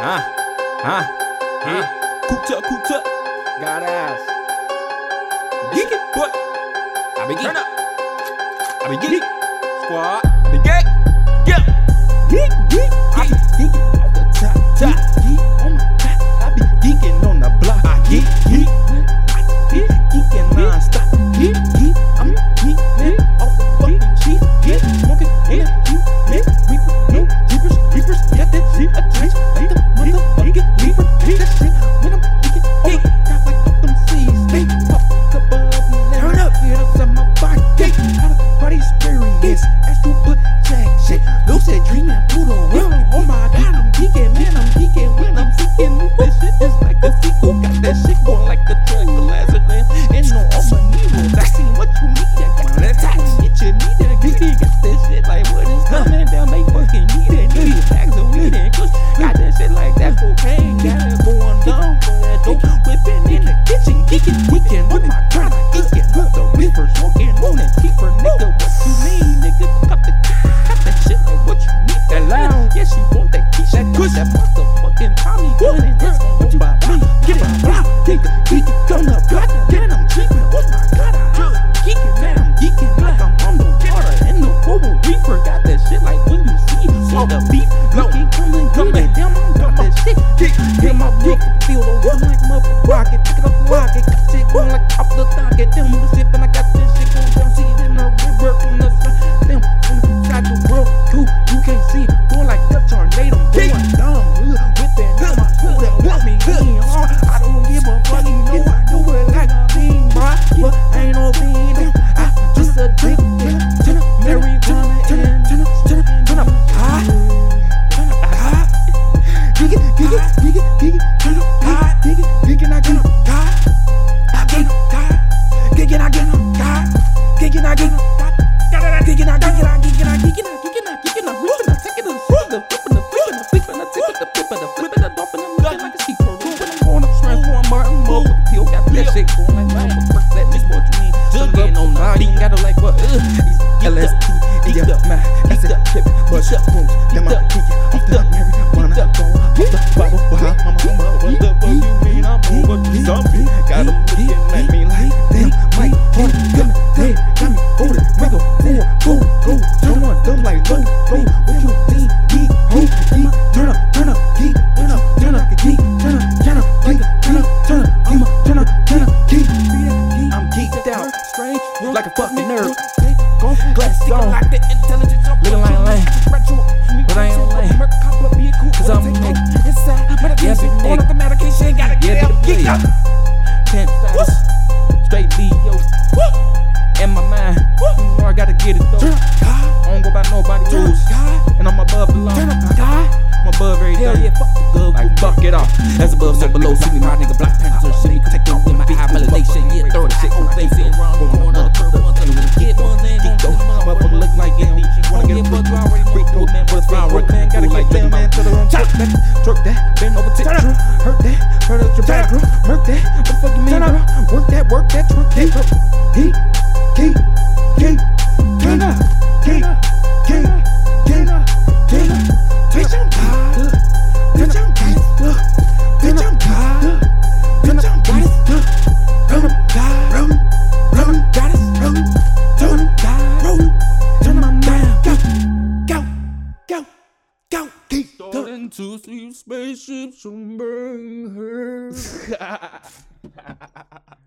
Huh? Huh? Huh? Kucha, kucha. Got ass. Geek it, boy. I be geek. Turn up. I be geek. Squad. I be geek. Yeah. Geek, geek, I be geeking nigga, what you mean, nigga? Got the got that shit like what you need, that loud. Yeah, she want that key, that got that motherfucking Tommy gun, and that's what you buy me. Get it, blah, nigga, geeking, on the block, man, I'm cheaping. Oh my god, I just geeking, man, I'm geeking like I'm on the water in the global reefer. Got that shit like when you see all the beef, geeking, coming, coming, damn, I'm got that shit. Geek, get my book, feel the one like motherfucker rocket, pick it up, rock it, got shit going like off the target, damn, the shit, low, what you mean? Geek, geek, turn up, turn up, geek, turn up, turn up, geek, turn up, turn up, geek, turn up, turn up, I'ma turn up, turn up, geek, I'm geeked out, strange, like a fucking nerd, glasses on, like the intelligence fuck it off. That's above, so below. See me, my nigga, Black Panther. See me, take with my high melodation. Yeah, throw the shit. Old things in. Going up, put the thing with the kid. Geek though, motherfucker look like him. Wanna get a freak through, freak through, man. What a flower, man. Gotta get them, man. To the wrong twerk that, twerk that, bend over, tick, hurt that, hurt out your back, girl, murk that. What the fuck you mean, girl? Work that, work that, twerk that, girl. Starting to see spaceships from burn her.